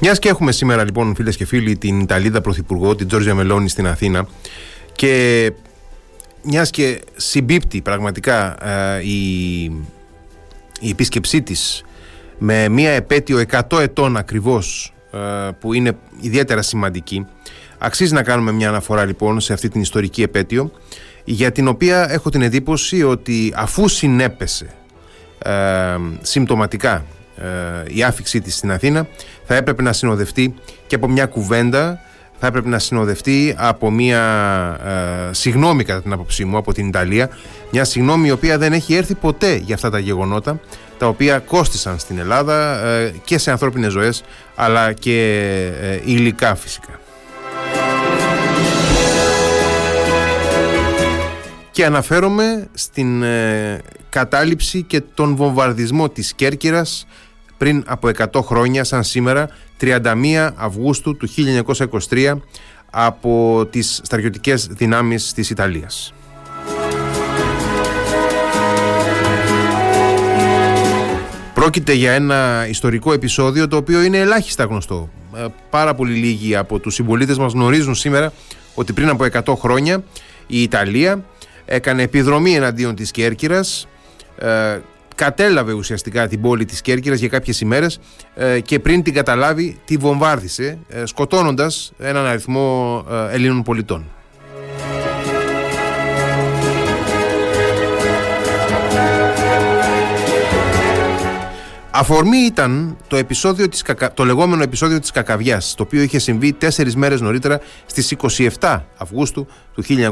Μιας και έχουμε σήμερα λοιπόν φίλες και φίλοι την Ιταλίδα Πρωθυπουργό, την Τζόρζια Μελώνη στην Αθήνα. Και μιας και συμπίπτει πραγματικά ε, η, η επίσκεψή της με μια επέτειο 100 ετών ακριβώς ε, που είναι ιδιαίτερα σημαντική αξίζει να κάνουμε μια αναφορά λοιπόν σε αυτή την ιστορική επέτειο για την οποία έχω την εντύπωση ότι αφού συνέπεσε ε, συμπτωματικά ε, η άφηξή της στην Αθήνα θα έπρεπε να συνοδευτεί και από μια κουβέντα θα έπρεπε να συνοδευτεί από μια ε, συγνώμη κατά την άποψή μου από την Ιταλία μια συγνώμη η οποία δεν έχει έρθει ποτέ για αυτά τα γεγονότα τα οποία κόστησαν στην Ελλάδα ε, και σε ανθρώπινες ζωές αλλά και ε, υλικά φυσικά. Και αναφέρομαι στην ε, κατάληψη και τον βομβαρδισμό της Κέρκυρας πριν από 100 χρόνια σαν σήμερα 31 Αυγούστου του 1923 από τις στρατιωτικές δυνάμεις της Ιταλίας. Πρόκειται για ένα ιστορικό επεισόδιο το οποίο είναι ελάχιστα γνωστό. Ε, πάρα πολύ λίγοι από τους συμπολίτες μας γνωρίζουν σήμερα ότι πριν από 100 χρόνια η Ιταλία έκανε επιδρομή εναντίον της Κέρκυρας ε, κατέλαβε ουσιαστικά την πόλη της Κέρκυρας για κάποιες ημέρες ε, και πριν την καταλάβει τη βομβάρδισε ε, σκοτώνοντας έναν αριθμό ε, Ελλήνων πολιτών. Αφορμή ήταν το, επεισόδιο της, το λεγόμενο επεισόδιο της Κακαβιάς, το οποίο είχε συμβεί τέσσερις μέρες νωρίτερα στις 27 Αυγούστου του 1923.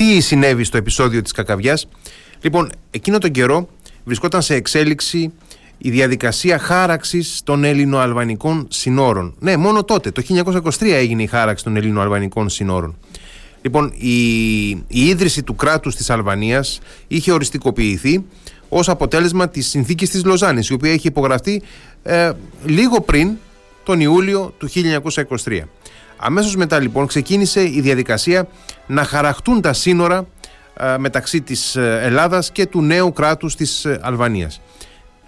Τι συνέβη στο επεισόδιο της Κακαβιάς; Λοιπόν, εκείνο τον καιρό βρισκόταν σε εξέλιξη η διαδικασία χάραξης των Ελληνοαλβανικών συνόρων. Ναι, μόνο τότε, το 1923 έγινε η χάραξη των Ελληνοαλβανικών συνόρων. Λοιπόν, η, η ίδρυση του κράτους της Αλβανίας είχε οριστικοποιηθεί ως αποτέλεσμα της συνθήκης της Λοζάνης, η οποία είχε υπογραφεί ε, λίγο πριν τον Ιούλιο του 1923. Αμέσως μετά λοιπόν ξεκίνησε η διαδικασία να χαραχτούν τα σύνορα ε, μεταξύ της ε, Ελλάδας και του νέου κράτους της ε, Αλβανίας.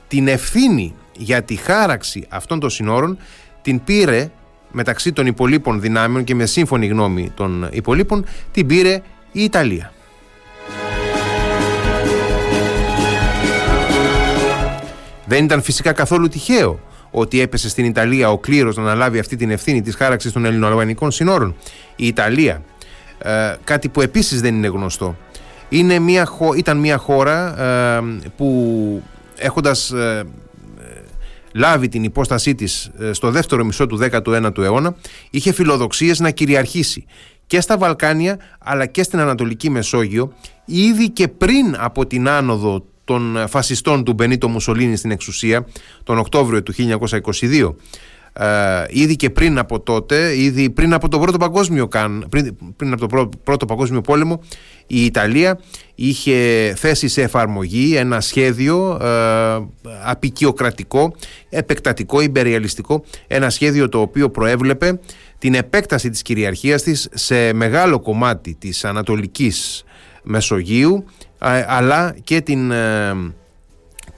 Την ευθύνη για τη χάραξη αυτών των σύνορων την πήρε μεταξύ των υπολείπων δυνάμεων και με σύμφωνη γνώμη των υπολείπων την πήρε η Ιταλία. Δεν ήταν φυσικά καθόλου τυχαίο ότι έπεσε στην Ιταλία ο κλήρος να αναλάβει αυτή την ευθύνη της χάραξης των ελληνοαλβανικών συνόρων. Η Ιταλία, ε, κάτι που επίσης δεν είναι γνωστό, είναι μια, ήταν μια χώρα ε, που έχοντας ε, λάβει την υπόστασή της ε, στο δεύτερο μισό του 19ου αιώνα είχε φιλοδοξίες να κυριαρχήσει και στα Βαλκάνια αλλά και στην Ανατολική Μεσόγειο ήδη και πριν από την άνοδο των φασιστών του Μπενίτο Μουσολίνη στην εξουσία τον Οκτώβριο του 1922. Ε, ήδη και πριν από τότε, ήδη πριν από τον πρώτο παγκόσμιο καν, πριν, πριν από τον πρώτο, παγκόσμιο πόλεμο, η Ιταλία είχε θέσει σε εφαρμογή ένα σχέδιο ε, απικιοκρατικό, επεκτατικό, υπεριαλιστικό, ένα σχέδιο το οποίο προέβλεπε την επέκταση της κυριαρχίας της σε μεγάλο κομμάτι της Ανατολικής Μεσογείου αλλά και την ε,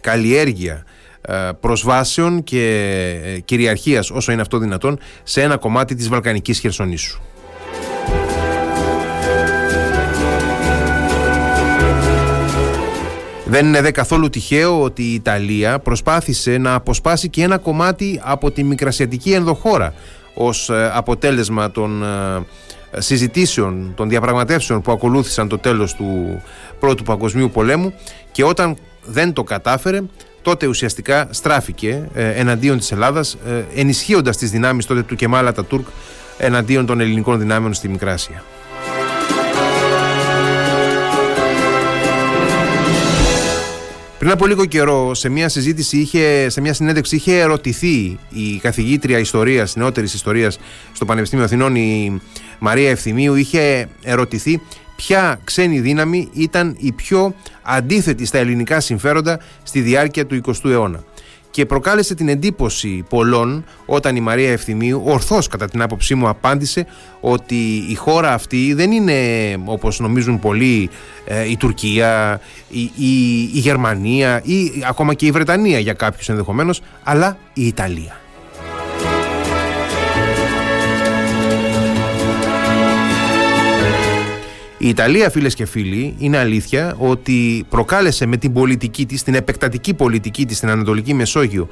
καλλιέργεια ε, προσβάσεων και ε, κυριαρχίας όσο είναι αυτό δυνατόν σε ένα κομμάτι της Βαλκανικής Χερσονήσου. Δεν είναι δε καθόλου τυχαίο ότι η Ιταλία προσπάθησε να αποσπάσει και ένα κομμάτι από τη μικρασιατική ενδοχώρα ως αποτέλεσμα των συζητήσεων, των διαπραγματεύσεων που ακολούθησαν το τέλος του Πρώτου Παγκοσμίου Πολέμου και όταν δεν το κατάφερε τότε ουσιαστικά στράφηκε ε, εναντίον της Ελλάδας ε, ενισχύοντας τις δυνάμεις τότε του Κεμάλα τα Τούρκ εναντίον των ελληνικών δυνάμεων στη Μικράσια. Πριν από λίγο καιρό, σε μια συζήτηση, είχε, σε μια συνέντευξη, είχε ερωτηθεί η καθηγήτρια ιστορίας, νεότερης ιστορίας στο Πανεπιστήμιο Αθηνών, η Μαρία Ευθυμίου, είχε ερωτηθεί ποια ξένη δύναμη ήταν η πιο αντίθετη στα ελληνικά συμφέροντα στη διάρκεια του 20ου αιώνα. και προκάλεσε την εντύπωση πολλών όταν η Μαρία Ευθυμίου ορθώς κατά την άποψή μου απάντησε ότι η χώρα αυτή δεν είναι όπως νομίζουν πολλοί ε, η Τουρκία, η, η, η Γερμανία ή ακόμα και η Βρετανία για κάποιους ενδεχομένως αλλά η Ιταλία. Η Ιταλία, φίλες και φίλοι, είναι αλήθεια ότι προκάλεσε με την πολιτική της, την επεκτατική πολιτική της στην Ανατολική Μεσόγειο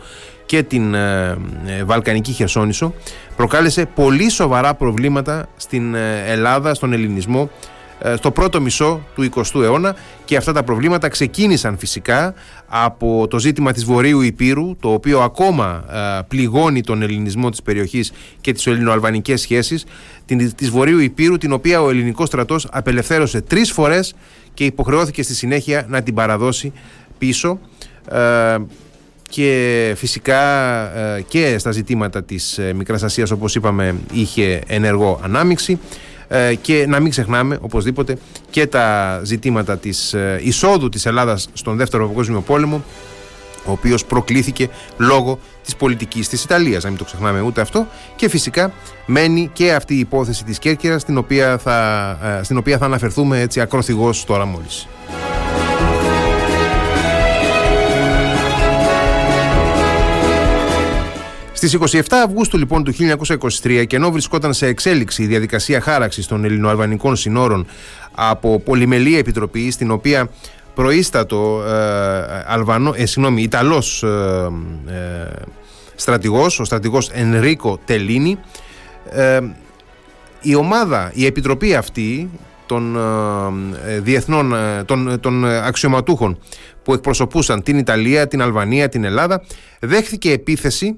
και την ε, ε, Βαλκανική Χερσόνησο, προκάλεσε πολύ σοβαρά προβλήματα στην ε, Ελλάδα, στον ελληνισμό. ε, στο πρώτο μισό του 20ου αιώνα και αυτά τα προβλήματα ξεκίνησαν φυσικά από το ζήτημα της Βορείου Υπήρου το οποίο ακόμα ε, πληγώνει τον ελληνισμό της περιοχής και τις ελληνοαλβανικές σχέσεις της Βορείου Υπήρου την οποία ο ελληνικός στρατός απελευθέρωσε τρεις φορές και υποχρεώθηκε στη συνέχεια να την παραδώσει πίσω. Ε, και φυσικά και στα ζητήματα της Μικράς Ασίας όπως είπαμε είχε ενεργό ανάμιξη ε, και να μην ξεχνάμε οπωσδήποτε και τα ζητήματα της ε, εισόδου της Ελλάδας στον Δεύτερο Παγκόσμιο Πόλεμο ο οποίος προκλήθηκε λόγω της πολιτικής της Ιταλίας, να μην το ξεχνάμε ούτε αυτό και φυσικά μένει και αυτή η υπόθεση της Κέρκυρας στην οποία θα, ε, στην οποία θα αναφερθούμε έτσι ακροθυγώς τώρα μόλις. Στις 27 Αυγούστου λοιπόν του 1923 και ενώ βρισκόταν σε εξέλιξη η διαδικασία χάραξης των ελληνοαλβανικών συνόρων από πολυμελή επιτροπή στην οποία προείστατο ε, Αλβανό, ε, συγγνώμη, Ιταλός ε, ε, στρατηγός, ο στρατηγός Ενρίκο Τελίνη. Ε, η ομάδα, η επιτροπή αυτή των ε, διεθνών, των, των αξιωματούχων που εκπροσωπούσαν την Ιταλία, την Αλβανία, την Ελλάδα δέχθηκε επίθεση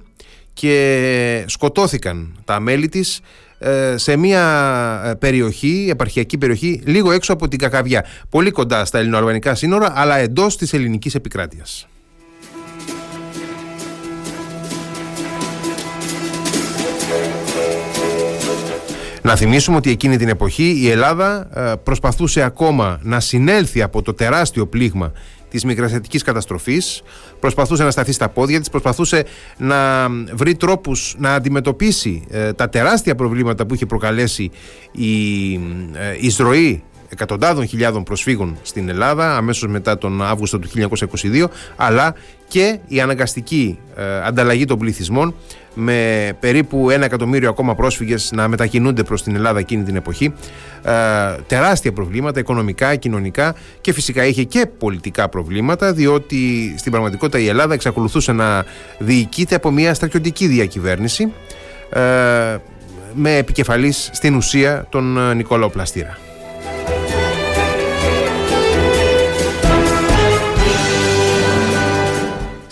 και σκοτώθηκαν τα μέλη της ε, σε μια ε, περιοχή, επαρχιακή περιοχή, λίγο έξω από την Κακαβιά. Πολύ κοντά στα ελληνοαλβανικά σύνορα, αλλά εντός της ελληνικής επικράτειας. Να θυμίσουμε ότι εκείνη την εποχή η Ελλάδα ε, προσπαθούσε ακόμα να συνέλθει από το τεράστιο πλήγμα της μικρασιατικής καταστροφής, προσπαθούσε να σταθεί στα πόδια της, προσπαθούσε να βρει τρόπους να αντιμετωπίσει ε, τα τεράστια προβλήματα που είχε προκαλέσει η ε, εισρωή εκατοντάδων χιλιάδων προσφύγων στην Ελλάδα αμέσως μετά τον Αύγουστο του 1922 αλλά και η αναγκαστική ε, ανταλλαγή των πληθυσμών με περίπου ένα εκατομμύριο ακόμα πρόσφυγες να μετακινούνται προς την Ελλάδα εκείνη την εποχή ε, τεράστια προβλήματα οικονομικά, κοινωνικά και φυσικά είχε και πολιτικά προβλήματα διότι στην πραγματικότητα η Ελλάδα εξακολουθούσε να διοικείται από μια στρατιωτική διακυβέρνηση ε, με επικεφαλής στην ουσία τον Νικόλαο Πλαστήρα.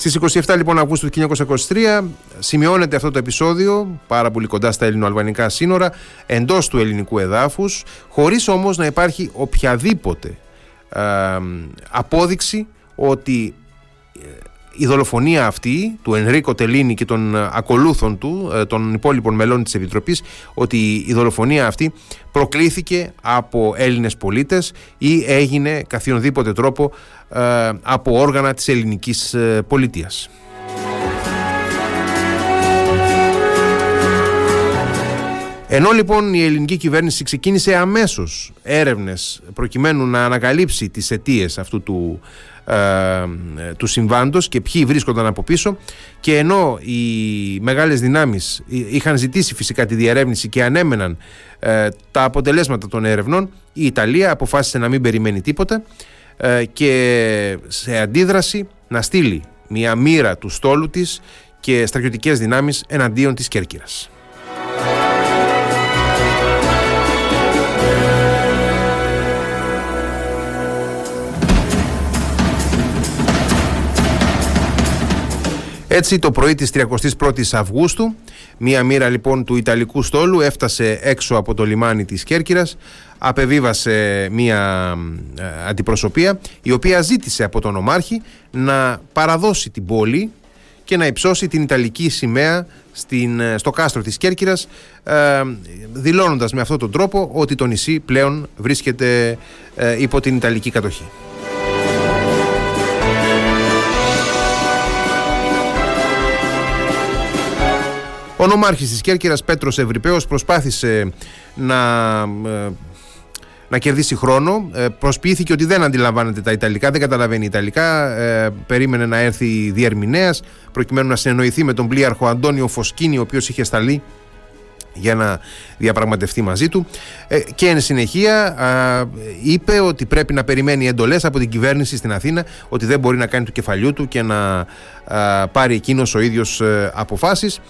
Στις 27 λοιπόν Αυγούστου του 1923 σημειώνεται αυτό το επεισόδιο πάρα πολύ κοντά στα ελληνοαλβανικά σύνορα εντός του ελληνικού εδάφους, χωρίς όμως να υπάρχει οποιαδήποτε απόδειξη ότι ε, η δολοφονία αυτή του Ενρίκο Τελίνη και των ακολούθων του, ε, των υπόλοιπων μελών της Επιτροπής, ότι η δολοφονία αυτή προκλήθηκε από Έλληνες πολίτες ή έγινε καθιονδήποτε τρόπο ε, από όργανα της ελληνικής ε, πολιτείας. Ενώ λοιπόν η ελληνική κυβέρνηση ξεκίνησε αμέσως έρευνες προκειμένου να ανακαλύψει τις αιτίες αυτού του, ε, του συμβάντος και ποιοι βρίσκονταν από πίσω και ενώ οι μεγάλες δυνάμεις είχαν ζητήσει φυσικά τη διερεύνηση και ανέμεναν τα αποτελέσματα των έρευνων η Ιταλία αποφάσισε να μην περιμένει τίποτα ε, και σε αντίδραση να στείλει μια μοίρα του στόλου της και στρατιωτικές δυνάμεις εναντίον της Κέρκυρας. Έτσι το πρωί της 31ης Αυγούστου μία μοίρα λοιπόν του Ιταλικού στόλου έφτασε έξω από το λιμάνι της Κέρκυρας απεβίβασε μία ε, αντιπροσωπεία η οποία ζήτησε από τον Ομάρχη να παραδώσει την πόλη και να υψώσει την Ιταλική σημαία στην, ε, στο κάστρο της Κέρκυρας ε, δηλώνοντας με αυτόν τον τρόπο ότι το νησί πλέον βρίσκεται ε, υπό την Ιταλική κατοχή. Ο νομάρχης της Κέρκυρας Πέτρος Ευρυπαίος προσπάθησε να να κερδίσει χρόνο. Ε, προσποιήθηκε ότι δεν αντιλαμβάνεται τα Ιταλικά, δεν καταλαβαίνει Ιταλικά. Ε, περίμενε να έρθει διερμηνέας προκειμένου να συνεννοηθεί με τον πλοίαρχο Αντώνιο Φωσκίνη, ο οποίος είχε σταλεί για να διαπραγματευτεί μαζί του ε, και εν συνεχεία είπε ότι πρέπει να περιμένει εντολές από την κυβέρνηση στην Αθήνα ότι δεν μπορεί να κάνει του κεφαλιού του και να πάρει εκείνος ο ίδιος ε, αποφάσεις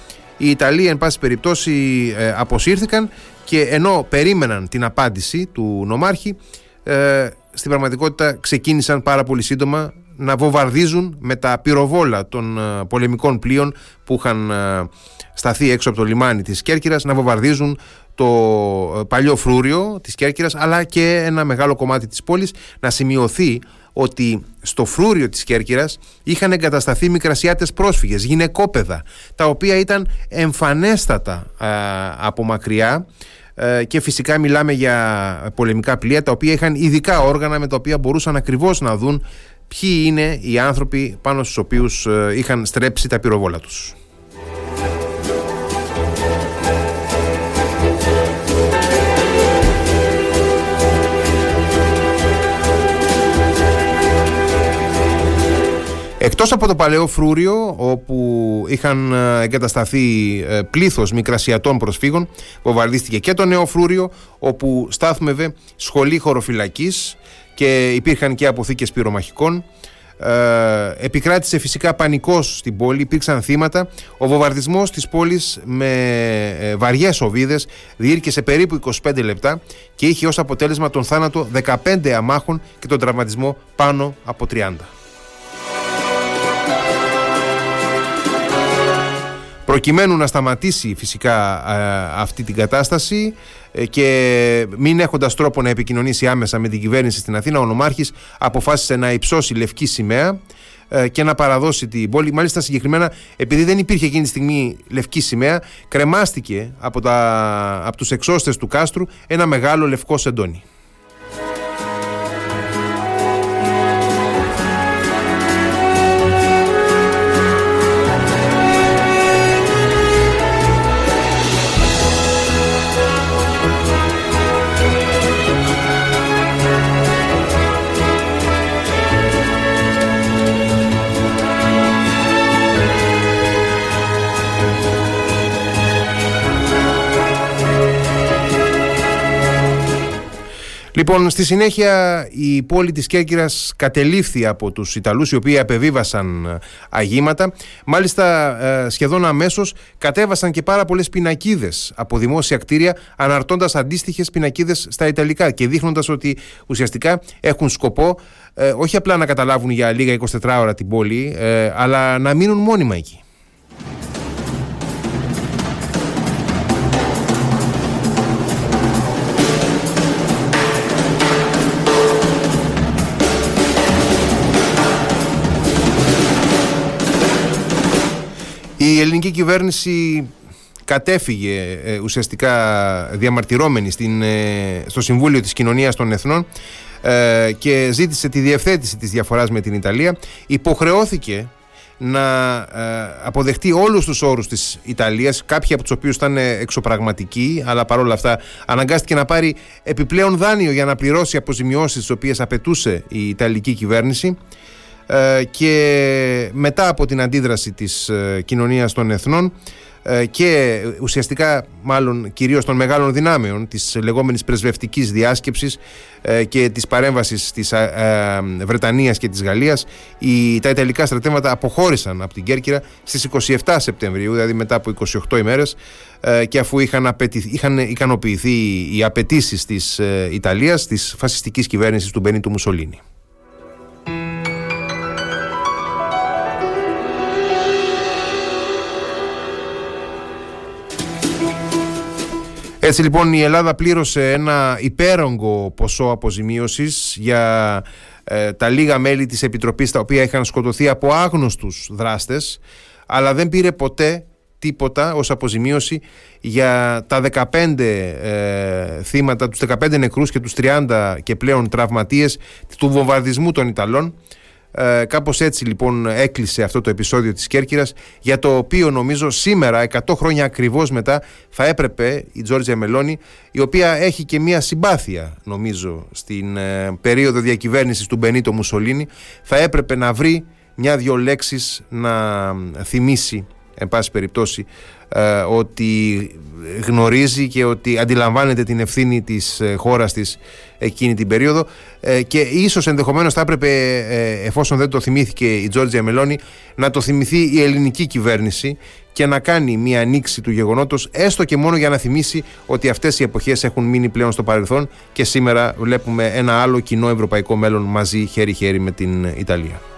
οι Ιταλοί εν πάση περιπτώσει ε, αποσύρθηκαν και ενώ περίμεναν την απάντηση του νομάρχη ε, στην πραγματικότητα ξεκίνησαν πάρα πολύ σύντομα να βομβαρδίζουν με τα πυροβόλα των ε, πολεμικών πλοίων που είχαν ε, σταθεί έξω από το λιμάνι της Κέρκυρας να βομβαρδίζουν το παλιό φρούριο της Κέρκυρας αλλά και ένα μεγάλο κομμάτι της πόλης να σημειωθεί ότι στο φρούριο της Κέρκυρας είχαν εγκατασταθεί μικρασιάτες πρόσφυγες, γυναικόπαιδα, τα οποία ήταν εμφανέστατα από μακριά ε, και φυσικά μιλάμε για πολεμικά πλοία τα οποία είχαν ειδικά όργανα με τα οποία μπορούσαν ακριβώς να δουν ποιοι είναι οι άνθρωποι πάνω στους οποίους ε, είχαν στρέψει τα πυροβόλα τους. Εκτός από το παλαιό φρούριο όπου είχαν ε, εγκατασταθεί ε, πλήθος μικρασιατών προσφύγων βομβαρδίστηκε και το νέο φρούριο όπου στάθμευε σχολή χωροφυλακής και υπήρχαν και αποθήκες πυρομαχικών ε, επικράτησε φυσικά πανικός στην πόλη, υπήρξαν θύματα. Ο βομβαρδισμός της πόλης με ε, βαριές οβίδες διήρκεσε περίπου 25 λεπτά και είχε ως αποτέλεσμα τον θάνατο 15 αμάχων και τον τραυματισμό πάνω από 30. Προκειμένου να σταματήσει φυσικά ε, αυτή την κατάσταση ε, και μην έχοντας τρόπο να επικοινωνήσει άμεσα με την κυβέρνηση στην Αθήνα, ο Νομάρχης αποφάσισε να υψώσει λευκή σημαία ε, και να παραδώσει την πόλη. Μάλιστα συγκεκριμένα επειδή δεν υπήρχε εκείνη τη στιγμή λευκή σημαία, κρεμάστηκε από, τα, από τους εξώστες του κάστρου ένα μεγάλο λευκό σεντόνι. Λοιπόν, στη συνέχεια η πόλη της Κέρκυρας κατελήφθη από τους Ιταλούς οι οποίοι απεβίβασαν ε, αγήματα. Μάλιστα ε, σχεδόν αμέσως κατέβασαν και πάρα πολλές πινακίδες από δημόσια κτίρια αναρτώντας αντίστοιχες πινακίδες στα Ιταλικά και δείχνοντας ότι ουσιαστικά έχουν σκοπό ε, όχι απλά να καταλάβουν για λίγα 24 ώρα την πόλη αλλά να μείνουν μόνιμα εκεί. Η ελληνική κυβέρνηση κατέφυγε ε, ουσιαστικά διαμαρτυρώμενη στην, ε, στο Συμβούλιο της Κοινωνίας των Εθνών ε, και ζήτησε τη διευθέτηση της διαφοράς με την Ιταλία. Υποχρεώθηκε να αποδεχτεί όλους τους όρους της Ιταλίας, κάποιοι από τους οποίους ήταν εξωπραγματικοί, αλλά παρόλα αυτά αναγκάστηκε να πάρει επιπλέον δάνειο για να πληρώσει αποζημιώσεις τις οποίες απαιτούσε η Ιταλική κυβέρνηση. Ε, και μετά από την αντίδραση της ε, κοινωνίας των εθνών ε, και ουσιαστικά μάλλον κυρίως των μεγάλων δυνάμεων της λεγόμενης πρεσβευτικής διάσκεψης και της παρέμβασης της Βρετανίας και της Γαλλίας οι, τα Ιταλικά στρατεύματα αποχώρησαν από την Κέρκυρα στις 27 Σεπτεμβρίου δηλαδή μετά από 28 ημέρες και αφού είχαν, είχαν ικανοποιηθεί οι απαιτήσεις της Ιταλίας της φασιστικής κυβέρνησης του Μπενίτου Μουσολίνη. Έτσι λοιπόν η Ελλάδα πλήρωσε ένα υπέρογκο ποσό αποζημίωσης για ε, τα λίγα μέλη της Επιτροπής τα οποία είχαν σκοτωθεί από άγνωστους δράστες αλλά δεν πήρε ποτέ τίποτα ως αποζημίωση για τα 15 ε, θύματα, τους 15 νεκρούς και τους 30 και πλέον τραυματίες του βομβαρδισμού των Ιταλών Ε, κάπως έτσι λοιπόν έκλεισε αυτό το επεισόδιο της Κέρκυρας για το οποίο νομίζω σήμερα 100 χρόνια ακριβώς μετά θα έπρεπε η Τζόρτζια Μελώνη η οποία έχει και μια συμπάθεια νομίζω στην ε, περίοδο διακυβέρνησης του Μπενίτο Μουσολίνη θα έπρεπε να βρει μια-δυο λέξεις να θυμίσει εν πάση περιπτώσει ε, ότι γνωρίζει και ότι αντιλαμβάνεται την ευθύνη της ε, χώρας της εκείνη την περίοδο ε, και ίσως ενδεχομένως θα έπρεπε εφόσον δεν το θυμήθηκε η Τζόρτζια Μελώνη να το θυμηθεί η ελληνική κυβέρνηση και να κάνει μια ανοίξη του γεγονότος έστω και μόνο για να θυμίσει ότι αυτές οι εποχές έχουν μείνει πλέον στο παρελθόν και σήμερα βλέπουμε ένα άλλο κοινό ευρωπαϊκό μέλλον μαζί χέρι-χέρι με την Ιταλία.